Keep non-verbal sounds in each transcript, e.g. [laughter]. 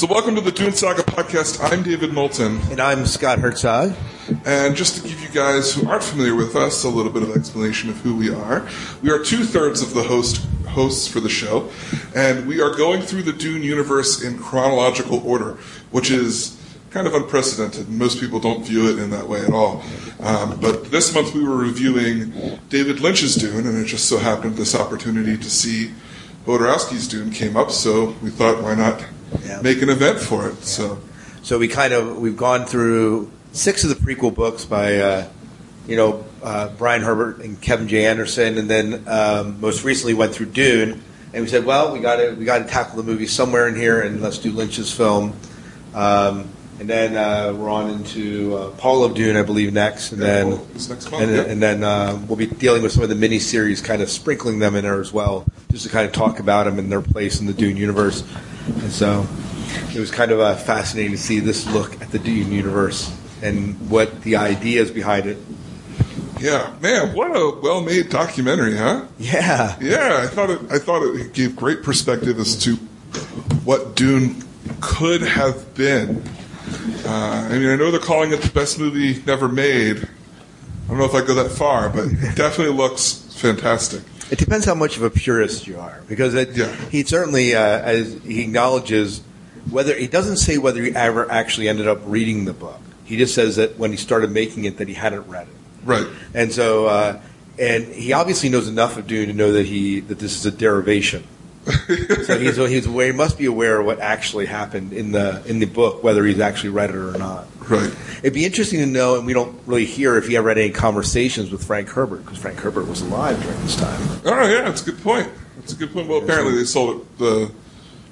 So, welcome to the Dune Saga podcast. I'm David Moulton. And I'm Scott Herzog. And just to give you guys who aren't familiar with us a little bit of explanation of who we are, we are two thirds of the host hosts for the show, and we are going through the Dune universe in chronological order, which is kind of unprecedented. Most people don't view it in that way at all. Um, but this month we were reviewing David Lynch's Dune, and it just so happened this opportunity to see Jodorowsky's Dune came up, so we thought, why not Yeah. make an event for it? So, So we kind of we've gone through six of the prequel books by uh, you know uh, Brian Herbert and Kevin J. Anderson, and then um, most recently went through Dune, and we said, well, we got to we got to tackle the movie somewhere in here, and let's do Lynch's film. Um, and then uh, we're on into uh, Paul of Dune, I believe, next, and Yeah, then well, next month, and, yeah. and then uh, we'll be dealing with some of the miniseries, kind of sprinkling them in there as well, just to kind of talk about them and their place in the Dune universe. And so it was kind of uh, fascinating to see this look at the Dune universe and what the ideas behind it. yeah, man, what a well-made documentary, huh? Yeah, Yeah, I thought it. I thought it gave great perspective as to what Dune could have been. Uh, I mean, I know they're calling it the best movie never made. I don't know if I go that far, but it definitely looks fantastic. it depends how much of a purist you are, because it, Yeah. he certainly, uh, as he acknowledges, whether he doesn't say whether he ever actually ended up reading the book. He just says that when he started making it, that he hadn't read it. Right. And so, uh, and he obviously knows enough of Dune to know that he that this is a derivation. [laughs] so he's he's aware, he must be aware of what actually happened in the in the book, whether he's actually read it or not. Right. It'd be interesting to know, and we don't really hear if he ever had any conversations with Frank Herbert because Frank Herbert was alive during this time. Oh yeah, that's a good point. That's a good point. Well, apparently they sold it, the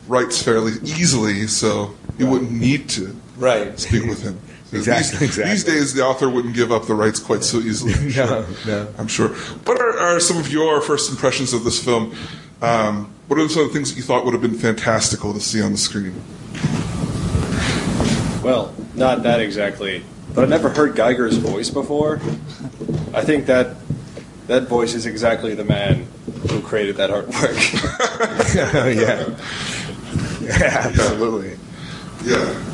rights fairly easily, so you wouldn't need to Right. speak with him. [laughs] Exactly, These, exactly. these days, the author wouldn't give up the rights quite so easily. I'm [laughs] sure. No, no. I'm sure. What are, are some of your first impressions of this film? Um, what are some of the things that you thought would have been fantastical to see on the screen? Well, not that exactly. But I've never heard Giger's voice before. I think that that voice is exactly the man who created that artwork. [laughs] yeah. [laughs] yeah, absolutely. Yeah.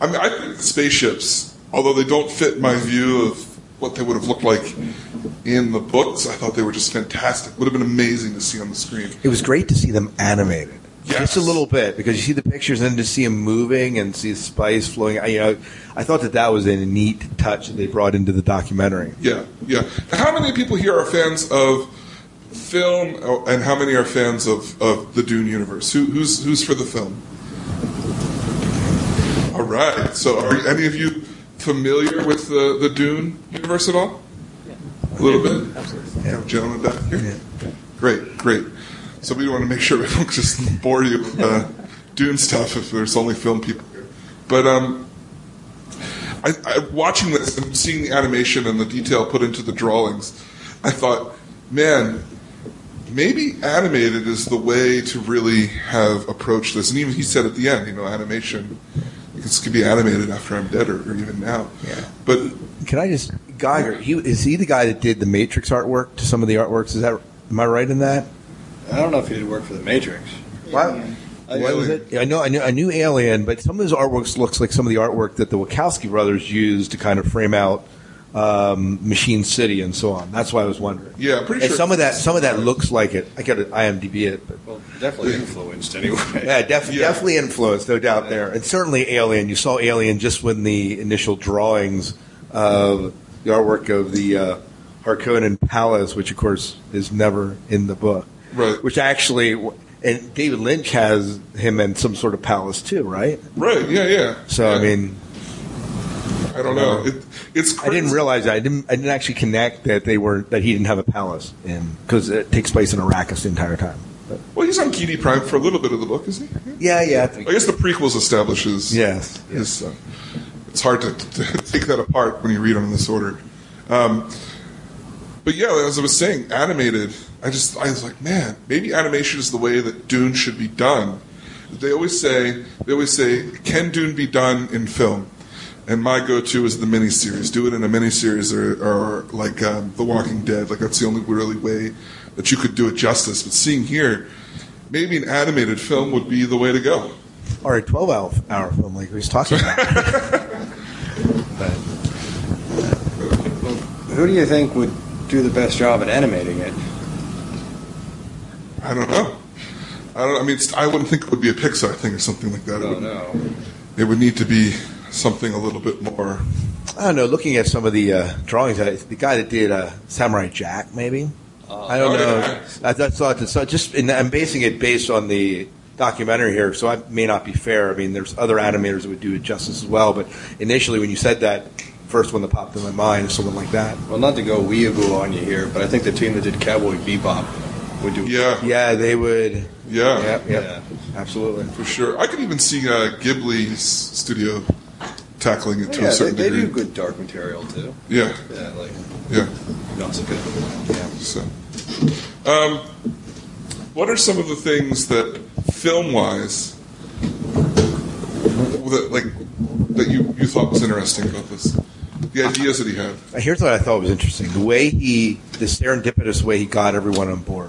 I mean, I think spaceships, although they don't fit my view of what they would have looked like in the books, I thought they were just fantastic. Would have been amazing to see on the screen. It was great to see them animated. Yes. Just a little bit because you see the pictures and then to see them moving and see the spice flowing. I, you know, I thought that that was a neat touch that they brought into the documentary. Yeah, yeah. How many people here are fans of film, oh, and how many are fans of, of the Dune universe? Who, who's who's for the film? All right. So, are any of you familiar with the, the Dune universe at all? A little bit. Absolutely. Yeah. Gentlemen back here. Great, great. So we want to make sure we don't just bore you with uh, Dune stuff if there's only film people here. But um, I, I, watching this and seeing the animation and the detail put into the drawings, I thought, man, maybe animated is the way to really have approached this. And even he said at the end, you know, animation, this could be animated after I'm dead or, or even now. Yeah. But Can I just Giger? He is he the guy that did the Matrix artwork to some of the artworks? Is that am I right in that? I don't know if he did work for the Matrix. Why? Why was it? I know, I knew, I knew Alien, but some of his artworks looks like some of the artwork that the Wachowski brothers used to kind of frame out um, Machine City and so on. That's why I was wondering. Yeah, I'm pretty and sure- some of that, some of that looks like it. I got to IMDb it, but Well, definitely influenced anyway. yeah, def- Yeah. definitely influenced, no doubt there, and certainly Alien. You saw Alien just when the initial drawings of the artwork of the uh, Harkonnen Palace, which of course is never in the book, Right. Which actually, and David Lynch has him in some sort of palace too, right? right, yeah, yeah. So I mean, I don't know. It, it's I didn't realize that. I didn't. I didn't actually connect that they were that he didn't have a palace in because it takes place in Arrakis the entire time. But, Well, he's on Giedi Prime for a little bit of the book, isn't he? yeah, yeah, I think- I guess the prequels establishes yes, yes. his. Uh, it's hard to, [laughs] to take that apart when you read them in this order. Um, but yeah, as I was saying, animated. I just I was like, man, maybe animation is the way that Dune should be done. They always say they always say, can Dune be done in film? And my go-to is the miniseries. Do it in a miniseries, or, or like um, The Walking Dead. Like that's the only really way that you could do it justice. But seeing here, maybe an animated film would be the way to go. or a 12 hour, hour film like we was talking about. [laughs] but Who do you think would do the best job at animating it? I don't know. I don't. I mean, it's, I wouldn't think it would be a Pixar thing or something like that. It Oh would, no. it would need to be something a little bit more. I don't know. Looking at some of the uh, drawings, uh, the guy that did uh, Samurai Jack, maybe. I don't Oh, know. yeah. I, I thought that. So just, and I'm basing it based on the documentary here, so I may not be fair. I mean, there's other animators that would do it justice as well, but initially, when you said that, first one that popped in my mind is someone like that. Well, not to go weeaboo on you here, but I think the team that did Cowboy Bebop would do. Yeah, Yeah, they would. yeah, Yeah, absolutely. for sure. I could even see uh, Ghibli's studio tackling it to Yeah, a they, certain they degree. do good dark material too. Yeah, Yeah, like yeah. not so good. Yeah. So, um, what are some of the things that film-wise that like that you you thought was interesting about this? The ideas that he had. Here's what I thought was interesting: the way he, the serendipitous way he got everyone on board.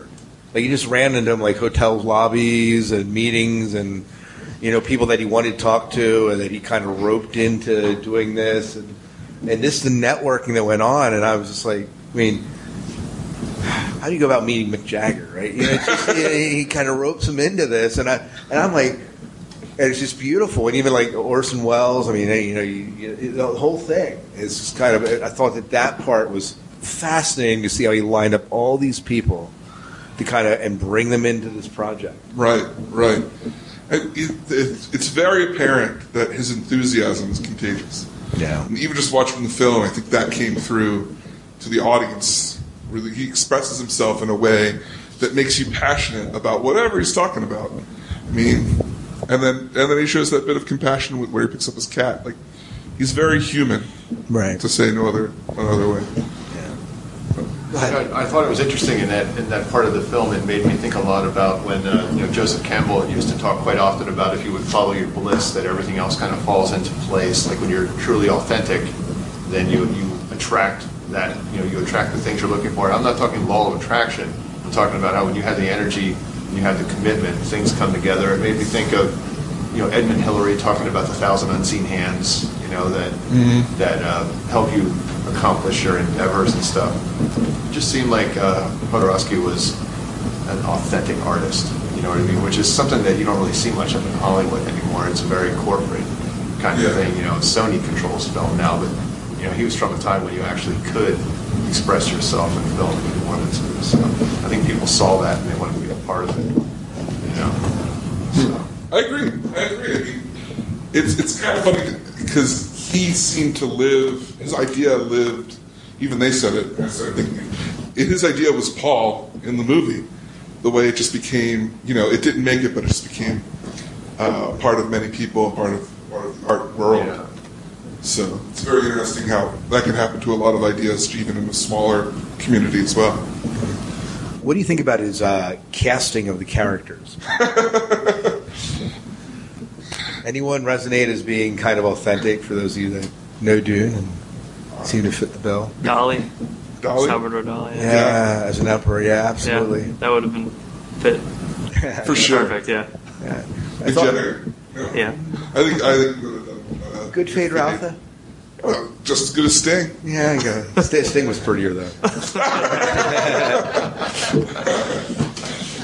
Like he just ran into them like hotel lobbies and meetings, and you know people that he wanted to talk to, and that he kind of roped into doing this, and and this the networking that went on, and I was just like, I mean. How do you go about meeting Mick Jagger, right? You know, just, he, he kind of ropes him into this, and I and I'm like, and it's just beautiful. And even like Orson Welles, I mean, you know, you, you, the whole thing is just kind of. I thought that that part was fascinating to see how he lined up all these people to kind of and bring them into this project. Right, right. It, it, it's very apparent that his enthusiasm is contagious. Yeah. And even just watching the film, I think that came through to the audience. Really, he expresses himself in a way that makes you passionate about whatever he's talking about. I mean, and then and then he shows that bit of compassion with where he picks up his cat. Like he's very human, Right. to say no other no other way. I, I thought it was interesting in that in that part of the film. It made me think a lot about when uh, you know Joseph Campbell used to talk quite often about if you would follow your bliss, that everything else kind of falls into place. Like when you're truly authentic, then you you attract that you know you attract the things you're looking for. I'm not talking law of attraction. I'm talking about how when you have the energy, and you have the commitment, things come together. It made me think of you know Edmund Hillary talking about the thousand unseen hands. You know that that uh, help you accomplish your endeavors and stuff. It just seemed like uh, Jodorowsky was an authentic artist. You know what I mean? Which is something that you don't really see much of in Hollywood anymore. It's a very corporate kind Yeah. of thing. You know, Sony controls film now, but you know he was from a time when you actually could express yourself in film if you wanted to. So I think people saw that and they wanted to be a part of it. You know. So. I agree. I agree. I mean, it's it's kind of funny because he seemed to live. His idea lived. Even they said it. I started thinking. His idea was Paul in the movie. The way it just became, you know, it didn't make it, but it just became uh, part of many people, part of, part of the art world. Yeah. So it's very interesting how that can happen to a lot of ideas, even in a smaller community as well. What do you think about his uh, casting of the characters? [laughs] Anyone resonate as being kind of authentic for those of you that know Dune and seem to fit the bill? Dali, Dali, Salvador Dali. Yeah, as an emperor, yeah, Yeah, absolutely. that would have been fit. [laughs] for sure. Perfect. Yeah. Yeah. I Big thought- Yeah. Yeah. I think I think uh, good Feyd-Rautha. uh, just as good as Sting. Yeah, I got. Sting, Sting was prettier though, [laughs]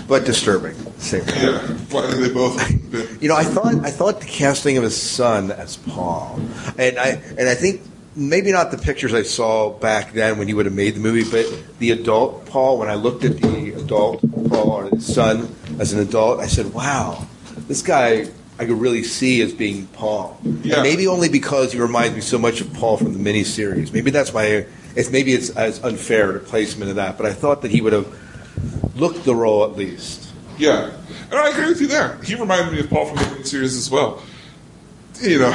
but disturbing. Same. Yeah, well, I think they both. You know, I thought I thought the casting of his son as Paul, and I and I think maybe not the pictures I saw back then when he would have made the movie, but the adult Paul. When I looked at the adult Paul or his son as an adult, I said, "Wow, this guy." I could really see as being Paul. Yeah. And maybe only because he reminds me so much of Paul from the miniseries. Maybe that's my. It's maybe it's as unfair to placement of that, but I thought that he would have looked the role at least. Yeah, and I agree with you there. He reminded me of Paul from the Green series as well. You know,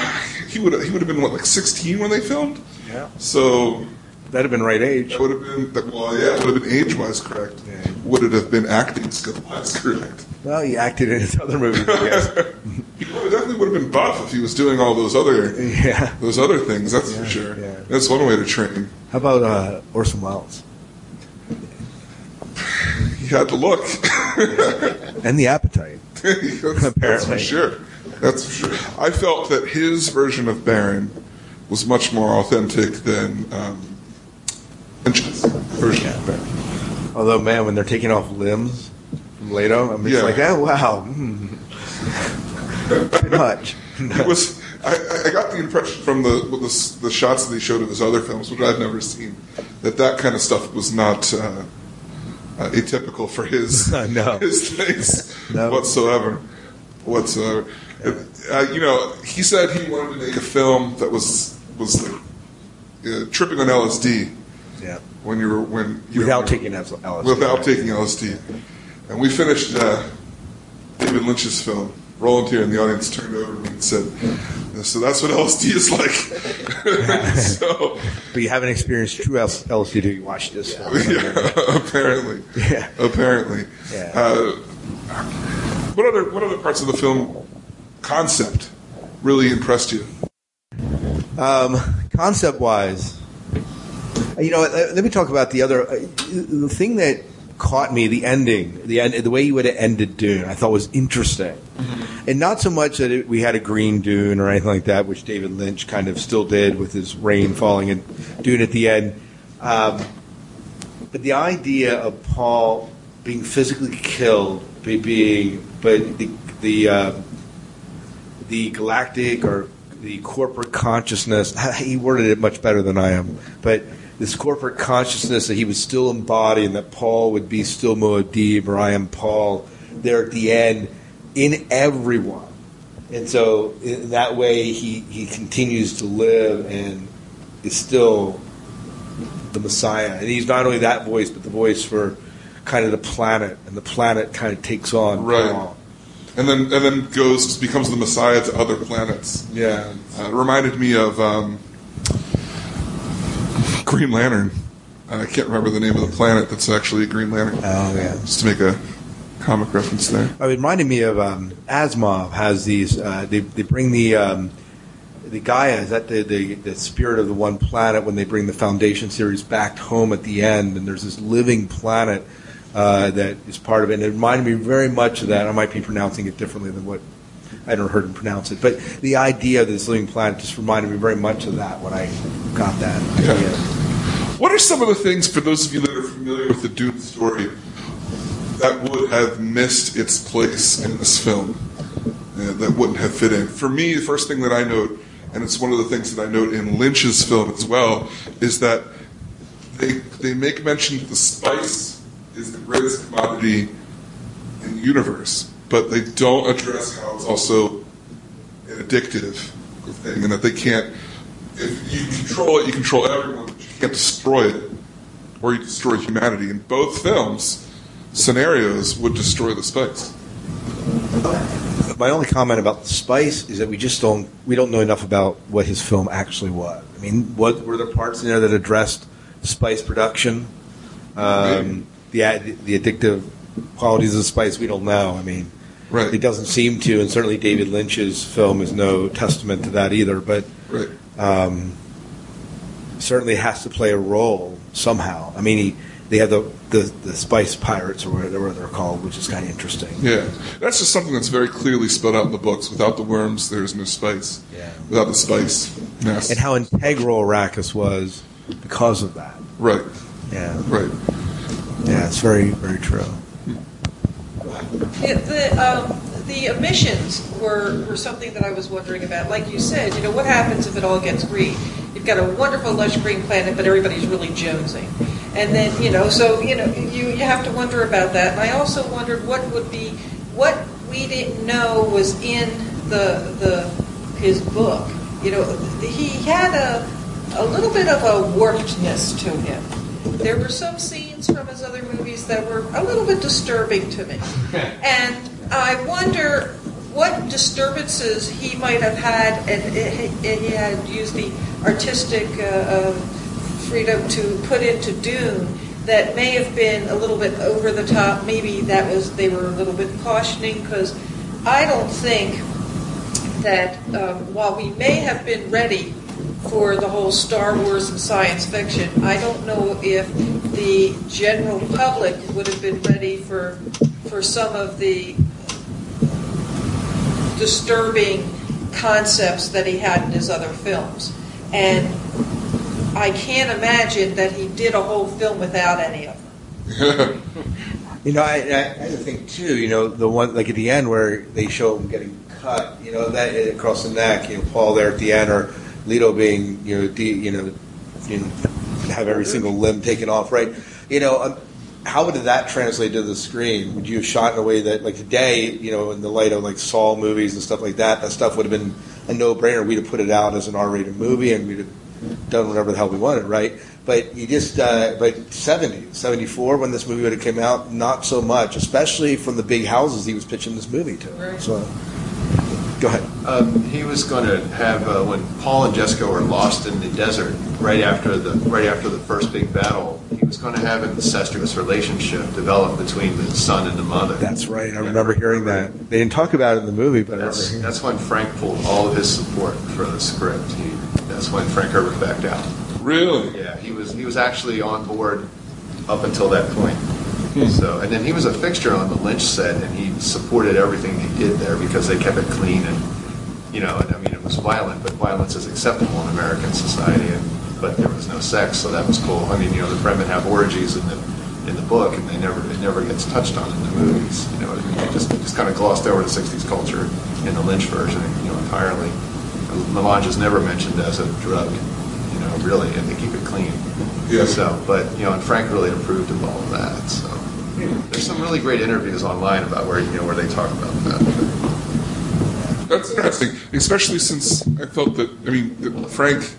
he would he would have been what like 16 when they filmed. Yeah, So that'd have been right age. that would have been well, yeah, would have been age wise correct. Yeah. Would it have been acting skill wise correct? Well, he acted in his other movies. [laughs] He definitely would have been buff if he was doing all those other yeah. those other things. That's Yeah, for sure. yeah. That's one way to train. How about uh, Orson Welles He had to look. [laughs] [laughs] and the appetite? [laughs] that's, that's for sure. That's for sure. I felt that his version of Baron was much more authentic than um, Lynch's version of Baron. Although, man, when they're taking off limbs from Leto, I'm just Yeah. like, oh wow, [laughs] hmm. too much. It was. I, I got the impression from the, the the shots that he showed of his other films, which I've never seen, that that kind of stuff was not uh, uh, atypical for his [laughs] No. his things [laughs] No. whatsoever. Whatsoever. Uh, you know, he said he wanted to make a film that was was uh, tripping on LSD Yeah, when you were when you without know, taking LSD. without taking LSD. And we finished uh, David Lynch's film. Roland here in the audience turned over to me and said, "So that's what LSD is like." [laughs] [laughs] so, But you haven't experienced true L- LSD till you watch this. film. [laughs] yeah, apparently, Yeah. apparently. Yeah. Uh, what other what other parts of the film concept really impressed you? Um, concept wise, you know, let, let me talk about the other uh, the thing that caught me. The ending, the end, the way you would have ended Dune, I thought was interesting, and not so much that it, we had a green Dune or anything like that, which David Lynch kind of still did with his rain falling and Dune at the end. Um, but the idea of Paul being physically killed, being, but the the uh, the galactic or the corporate consciousness. [laughs] He worded it much better than I am, but this corporate consciousness that he would still embody, and that Paul would be still Muad'Dib, or I am Paul, there at the end in everyone. And so in that way, he, he continues to live and is still the Messiah. And he's not only that voice, but the voice for kind of the planet, and the planet kind of takes on Right. Paul. And then and then goes becomes the Messiah to other planets. Yeah. Uh, it reminded me of um, Green Lantern. I can't remember the name of the planet that's actually a Green Lantern. Oh yeah. Just to make a comic reference there. It reminded me of um, Asimov has these. Uh, they they bring the um, the Gaia is that the, the the spirit of the one planet when they bring the Foundation series back home at the end, and there's this living planet uh, that is part of it. And it reminded me very much of that. I might be pronouncing it differently than what I never heard him pronounce it, but the idea of this living planet just reminded me very much of that when I got that Yeah. What are some of the things, for those of you that are familiar with the Dune story, that would have missed its place in this film? uh, that wouldn't have fit in. For me, the first thing that I note, and it's one of the things that I note in Lynch's film as well, is that they they make mention that the spice is the greatest commodity in the universe, but they don't address how it's also an addictive thing, and that they can't. If you control it, you control everyone, but you can't destroy it, or you destroy humanity. In both films, scenarios would destroy the spice. My only comment about the spice is that we just don't we don't know enough about what his film actually was. I mean, what were there parts in there that addressed spice production, um, the the addictive qualities of spice? We don't know. I mean, Right. it doesn't seem to, and certainly David Lynch's film is no testament to that either. But Right. um, certainly has to play a role somehow. I mean, he, they have the, the the spice pirates or whatever they're called, which is kind of interesting. Yeah, that's just something that's very clearly spelled out in the books. Without the worms, there's no spice. Yeah. Without the spice, yes. and how integral Arrakis was because of that. right, Yeah, right. yeah, it's very, very true. The, the, um, the emissions were, were something that I was wondering about. Like you said, you know, what happens if it all gets green? You've got a wonderful, lush green planet, but everybody's really jonesing. And then, you know, so, you know, you, you have to wonder about that. And I also wondered what would be, what we didn't know was in the, the, his book. You know, he had a, a little bit of a warpedness to him. There were some scenes from his other movies that were a little bit disturbing to me. [laughs] And I wonder what disturbances he might have had, and he he had used the artistic uh, uh, freedom to put into Dune that may have been a little bit over the top. Maybe that was they were a little bit cautioning because I don't think that um, while we may have been ready for the whole Star Wars and science fiction, I don't know if the general public would have been ready for for some of the disturbing concepts that he had in his other films. And I can't imagine that he did a whole film without any of them. [laughs] You know, I, I, I think too. You know, the one like at the end where they show him getting cut. You know, that across the neck. You know, Paul there at the end, or Leto being you know, de, you know, you know, have every single limb taken off. Right. You know, um, how would that translate to the screen? Would you have shot in a way that, like today, you know, in the light of like Saw movies and stuff like that, that stuff would have been a no-brainer. We'd have put it out as an R-rated movie, and we'd have done whatever the hell we wanted, right? But you just, uh, but 70, 74, when this movie would have came out, not so much, especially from the big houses he was pitching this movie to. Right. So, go ahead. Um, he was going to have uh, when Paul and Jessica were lost in the desert right after the right after the first big battle. He was going to have an incestuous relationship develop between the son and the mother. That's right. I remember hearing that. They didn't talk about it in the movie, but I That's remember that's when Frank pulled all of his support for the script. He, that's when Frank Herbert backed out. Really? Yeah, he was he was actually on board up until that point. Hmm. So, and then he was a fixture on the Lynch set, and he supported everything they did there because they kept it clean and you know, and I mean it was violent, but violence is acceptable in American society, and but there was no sex, so that was cool. I mean, you know, the Fremen have orgies in the in the book, and they never it never gets touched on in the movies. You know, I mean? they just just kind of glossed over the '60s culture in the Lynch version, you know, entirely. Melange is never mentioned as a drug, you know, really, and they keep it clean. Yeah. So, but you know, and Frank really approved of all of that. So, there's some really great interviews online about where you know where they talk about that. That's interesting, especially since I felt that, I mean, that Frank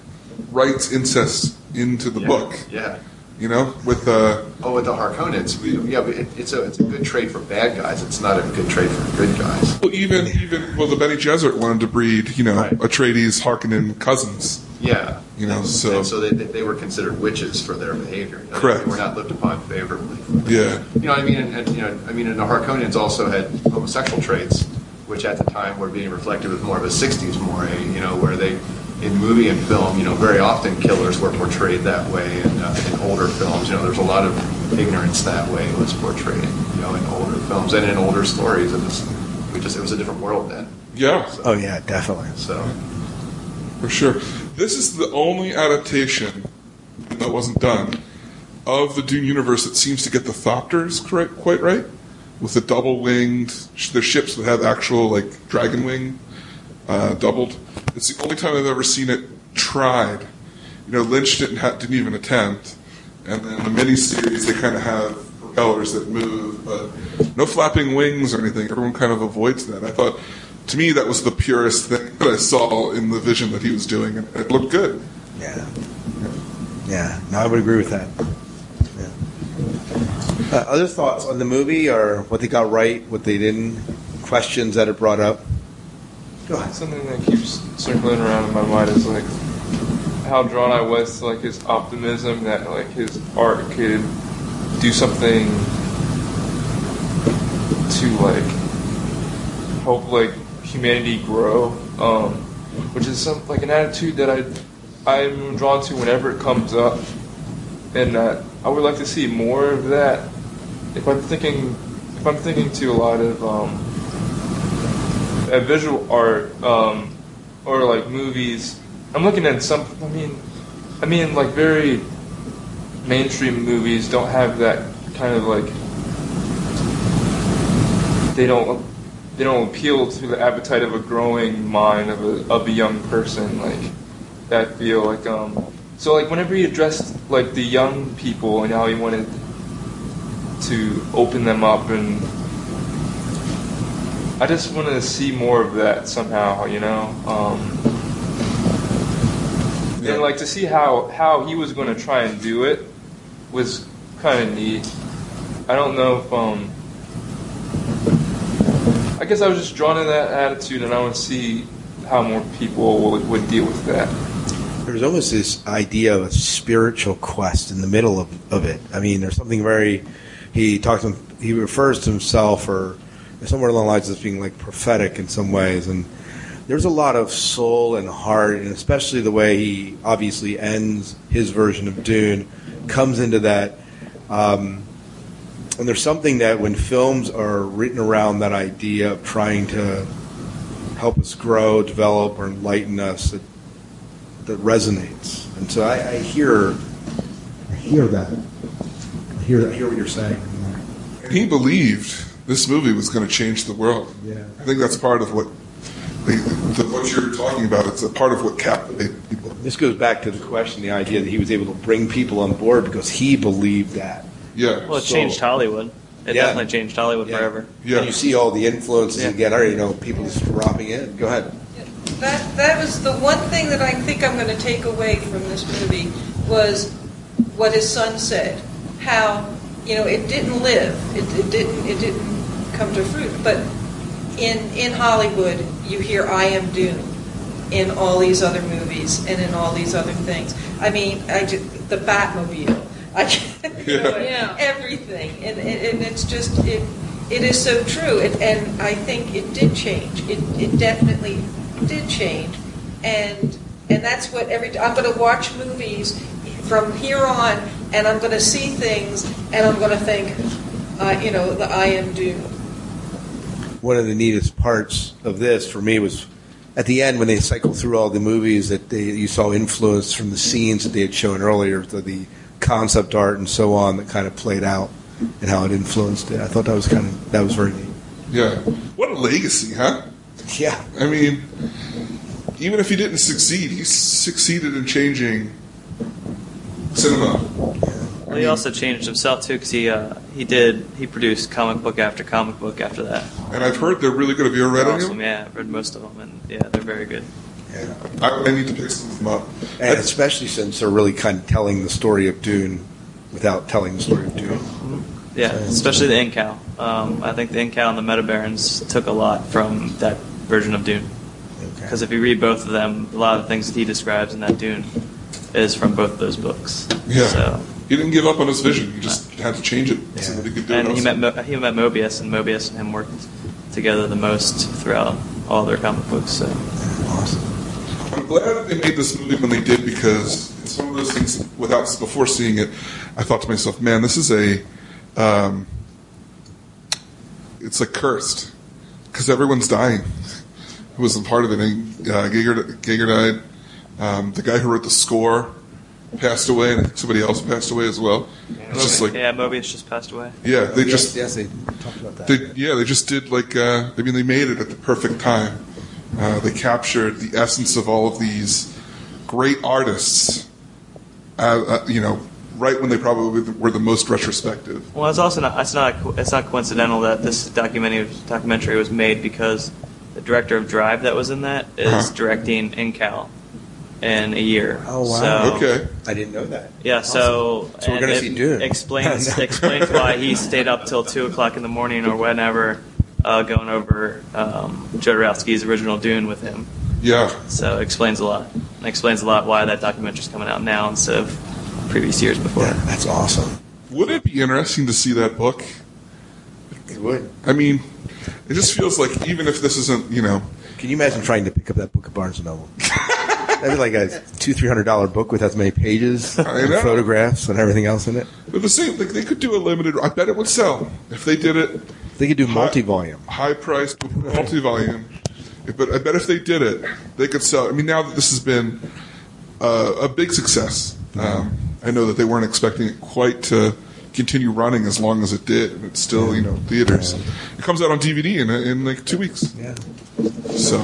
writes incest into the Yeah. book, Yeah. you know, with, uh, Oh, with the Harkonnens, we, yeah, but it, it's a it's a good trade for bad guys. It's not a good trade for good guys. well, even, even, well, the Bene Gesserit wanted to breed, you know, Right. Atreides, Harkonnen cousins. Yeah, You know, And- so- and so they, they they were considered witches for their behavior. You know, Correct. They were not looked upon favorably. Yeah. You know, I mean, and, and you know, I mean, and the Harkonnens also had homosexual traits, which at the time were being reflected with more of a '60s moray. You know, where they, in movie and film, you know, very often killers were portrayed that way, and uh, in older films, you know, there's a lot of ignorance that way was portrayed. You know, in older films and in older stories, and it's, we just it was a different world then. Yeah, Oh yeah, definitely. So. for sure. This is the only adaptation that wasn't done of the Dune universe that seems to get the Thopters correct, quite right, with the double winged, the ships that have actual like dragon wing uh, doubled. It's the only time I've ever seen it tried. You know, Lynch didn't ha- didn't even attempt, and then the miniseries they kind of have propellers that move, but no flapping wings or anything. Everyone kind of avoids that. I thought, to me, that was the purest thing that I saw in the vision that he was doing, and it looked good. Yeah. Yeah. No, I would agree with that. Yeah. Uh, other thoughts on the movie or what they got right, what they didn't, questions that it brought up? Go ahead. Something that keeps circling around in my mind is like how drawn I was to like his optimism that like his art could do something to like help like humanity grow, um, which is some like an attitude that I I'm drawn to whenever it comes up, and that I would like to see more of that. If I'm thinking, if I'm thinking to a lot of um, uh, visual art um, or like movies. I'm looking at some. I mean, I mean like very mainstream movies don't have that kind of like. They don't. They don't appeal to the appetite of a growing mind of a of a young person like that feel like um. So like whenever he addressed like the young people and how he wanted to open them up and I just want to see more of that somehow, you know. Um, Yeah. And like to see how how he was going to try and do it was kind of neat. I don't know if um. I guess I was just drawn to that attitude, and I want to see how more people would, would deal with that. There's almost this idea of a spiritual quest in the middle of, of it. I mean, there's something very. He talks. He refers to himself, or somewhere along the lines, as being like prophetic in some ways, and there's a lot of soul and heart, and especially the way he obviously ends his version of Dune comes into that. Um, and there's something that when films are written around that idea of trying to help us grow, develop, or enlighten us that that resonates. And so I, I hear, I hear that. I hear, I hear what you're saying. He believed this movie was going to change the world. Yeah. I think that's part of what the, the, what you're talking about. It's a part of what captivated people. This goes back to the question, the idea that he was able to bring people on board because he believed that. Yeah. Well, it So- changed Hollywood. It Yeah. definitely changed Hollywood forever. Yeah. And you see all the influences Yeah. again. Already, you know, people just dropping in. Go ahead. That that was the one thing that I think I'm going to take away from this movie was what his son said. How you know it didn't live. It, it didn't. It didn't come to fruit. But in in Hollywood, you hear "I am Dune" in all these other movies and in all these other things. I mean, I just, the Batmobile. I, can, you [laughs] know, Yeah. [laughs] everything, and, and, and it's just it. It is so true, and, and I think it did change. It, it definitely did change, and and that's what every. I'm going to watch movies from here on, and I'm going to see things, and I'm going to think, uh, you know, the I am Dune. one of the neatest parts of this for me was at the end when they cycle through all the movies that they, you saw influence from the scenes that they had shown earlier, the, the concept art and so on that kind of played out and how it influenced it. I thought that was kind of that was very neat. Yeah. What a legacy, huh? Yeah, I mean, even if he didn't succeed, he succeeded in changing cinema. Well, he also changed himself too because he uh, he did he produced comic book after comic book after that. And I've heard they're really good. Have you ever read They're any of awesome. them? Yeah, I've read most of them, and yeah, they're very good. Yeah. I, I need to pick some of them up. and especially since they're really kind of telling the story of Dune without telling the story of Dune. Yeah, especially the Incal. Um, I think the Incal and the Meta Barons took a lot from that version of Dune. Because if you read both of them, a lot of the things that he describes in that Dune is from both of those books. Yeah. So, He didn't give up on his vision. He just had to change it so that he could do and it. he also. met Mo- he met Mobius, and Mobius and him worked together the most throughout all their comic books. So Awesome. I'm glad that they made this movie when they did because it's one of those things. Without before seeing it, I thought to myself, "Man, this is a, um, it's like cursed because everyone's dying." Who was a part of it? And, uh, Giger, Giger died. Um, the guy who wrote the score passed away, and I think somebody else passed away as well. It's just like, yeah, Mobius just passed away. yeah, they just yes, they talked about that. they, yeah, they just did like uh, I mean, they made it at the perfect time. Uh, they captured the essence of all of these great artists. Uh, uh, you know, right when they probably were the most retrospective. Well, it's also not it's not it's not coincidental that this documentary documentary was made because the director of Drive that was in that is Uh-huh. directing Incal in a year. Oh, wow. So, Okay, I didn't know that. Yeah, so So we're gonna it see Dune. Explains [laughs] explains why he stayed up till two o'clock in the morning or whenever, uh, going over um, Jodorowsky's original Dune with him. yeah, So it explains a lot. It explains a lot why that documentary's coming out now instead of previous years before. Yeah, that's awesome. would it be interesting to see that book? It would. I mean, it just feels like even if this isn't, you know, Can you imagine trying to pick up that book at Barnes and Noble? [laughs] That'd be like a two, three hundred dollar book with as many pages, and photographs, and everything else in it. but the same, like they could do a limited. I bet it would sell if they did it They could do multi-volume. high priced multi volume. But I bet if they did it, they could sell. I mean, now that this has been uh, a big success, um, I know that they weren't expecting it quite to continue running as long as it did, and it's still you know theaters. It comes out on DVD in in like two weeks. Yeah. So,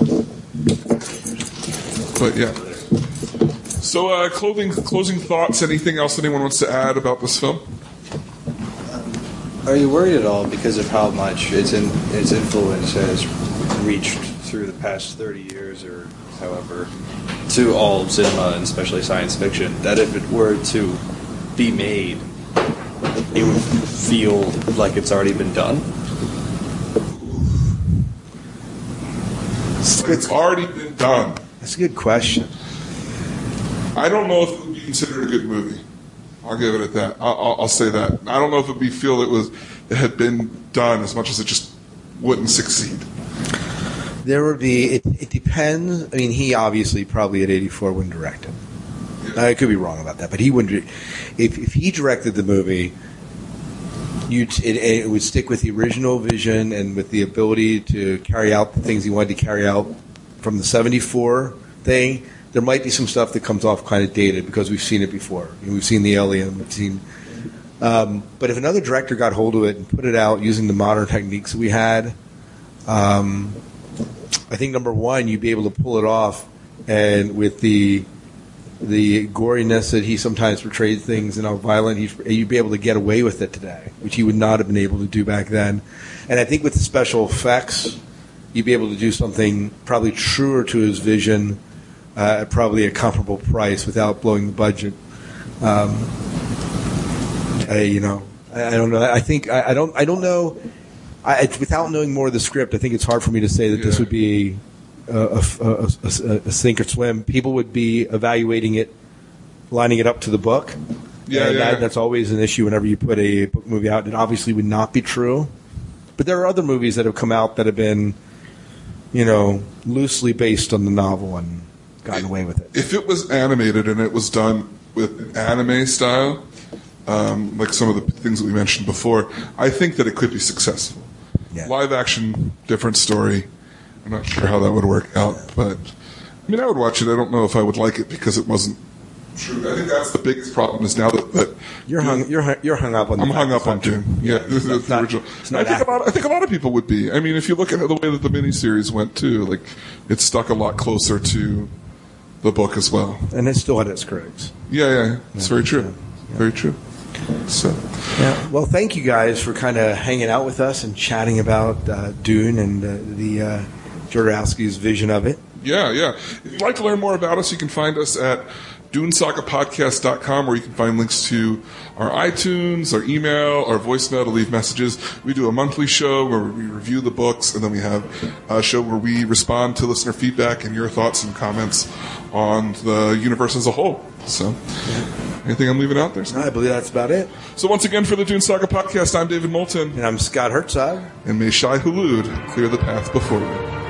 but yeah. So, uh, clothing, closing thoughts. Anything else anyone wants to add about this film? Are you worried at all because of how much its in, its influence has reached through the past 30 years or however to all of cinema and especially science fiction that if it were to be made, it would feel like it's already been done? It's already been done. That's a good question. I don't know if it would be considered a good movie. I'll give it at that. I'll, I'll, I'll say that. I don't know if it would be feel it was it had been done as much as it just wouldn't succeed. There would be. It, it depends. I mean, he obviously probably at eighty four wouldn't direct it. I could be wrong about that, but he wouldn't. If if he directed the movie, you it, it would stick with the original vision and with the ability to carry out the things he wanted to carry out from the '74 thing. There might be some stuff that comes off kind of dated because we've seen it before. You know, we've seen the Alien. We've seen. Um, but if another director got hold of it and put it out using the modern techniques we had, um, I think number one, you'd be able to pull it off, and with the the goriness that he sometimes portrays things and how violent he's, you'd be able to get away with it today, which he would not have been able to do back then. And I think with the special effects, you'd be able to do something probably truer to his vision uh, at probably a comparable price without blowing the budget. Um, I, you know, I, I don't know. I think I, I don't. I don't know. I, it's- without knowing more of the script, I think it's hard for me to say that this would be a, a, a, a- a sink or swim. People would be evaluating it, lining it up to the book. Yeah, yeah. That, that's always an issue whenever you put a book movie out. It obviously would not be true, but there are other movies that have come out that have been, you know, loosely based on the novel and gotten away with it. if it was animated and it was done with anime style, um, like some of the things that we mentioned before, I think that it could be successful. Yeah. Live action, different story. I'm not sure how that would work out, but I mean, I would watch it. I don't know if I would like it because it wasn't true. I think that's the biggest problem is now that, that You're hung. You're you're hung up on. I'm hung up on. Dune. Yeah, this is the original. I think a lot. I think a lot of people would be. I mean, if you look at the way that the miniseries went too, like it stuck a lot closer to the book as well. and it still had its critics. Yeah, yeah, it's very true. Very true. So, Yeah. Well, thank you guys for kind of hanging out with us and chatting about uh, Dune and uh, the uh, Jodorowsky's vision of it. yeah, yeah. If you'd like to learn more about us, you can find us at dunesagapodcast.com where you can find links to our iTunes, our email, our voicemail to leave messages. We do a monthly show where we review the books, and then we have a show where we respond to listener feedback and your thoughts and comments on the universe as a whole. So, anything I'm leaving out there? I believe that's about it. So, once again, for the Dune Saga podcast, I'm David Moulton, And I'm Scott Herzog. and may Shai Hulud clear the path before you.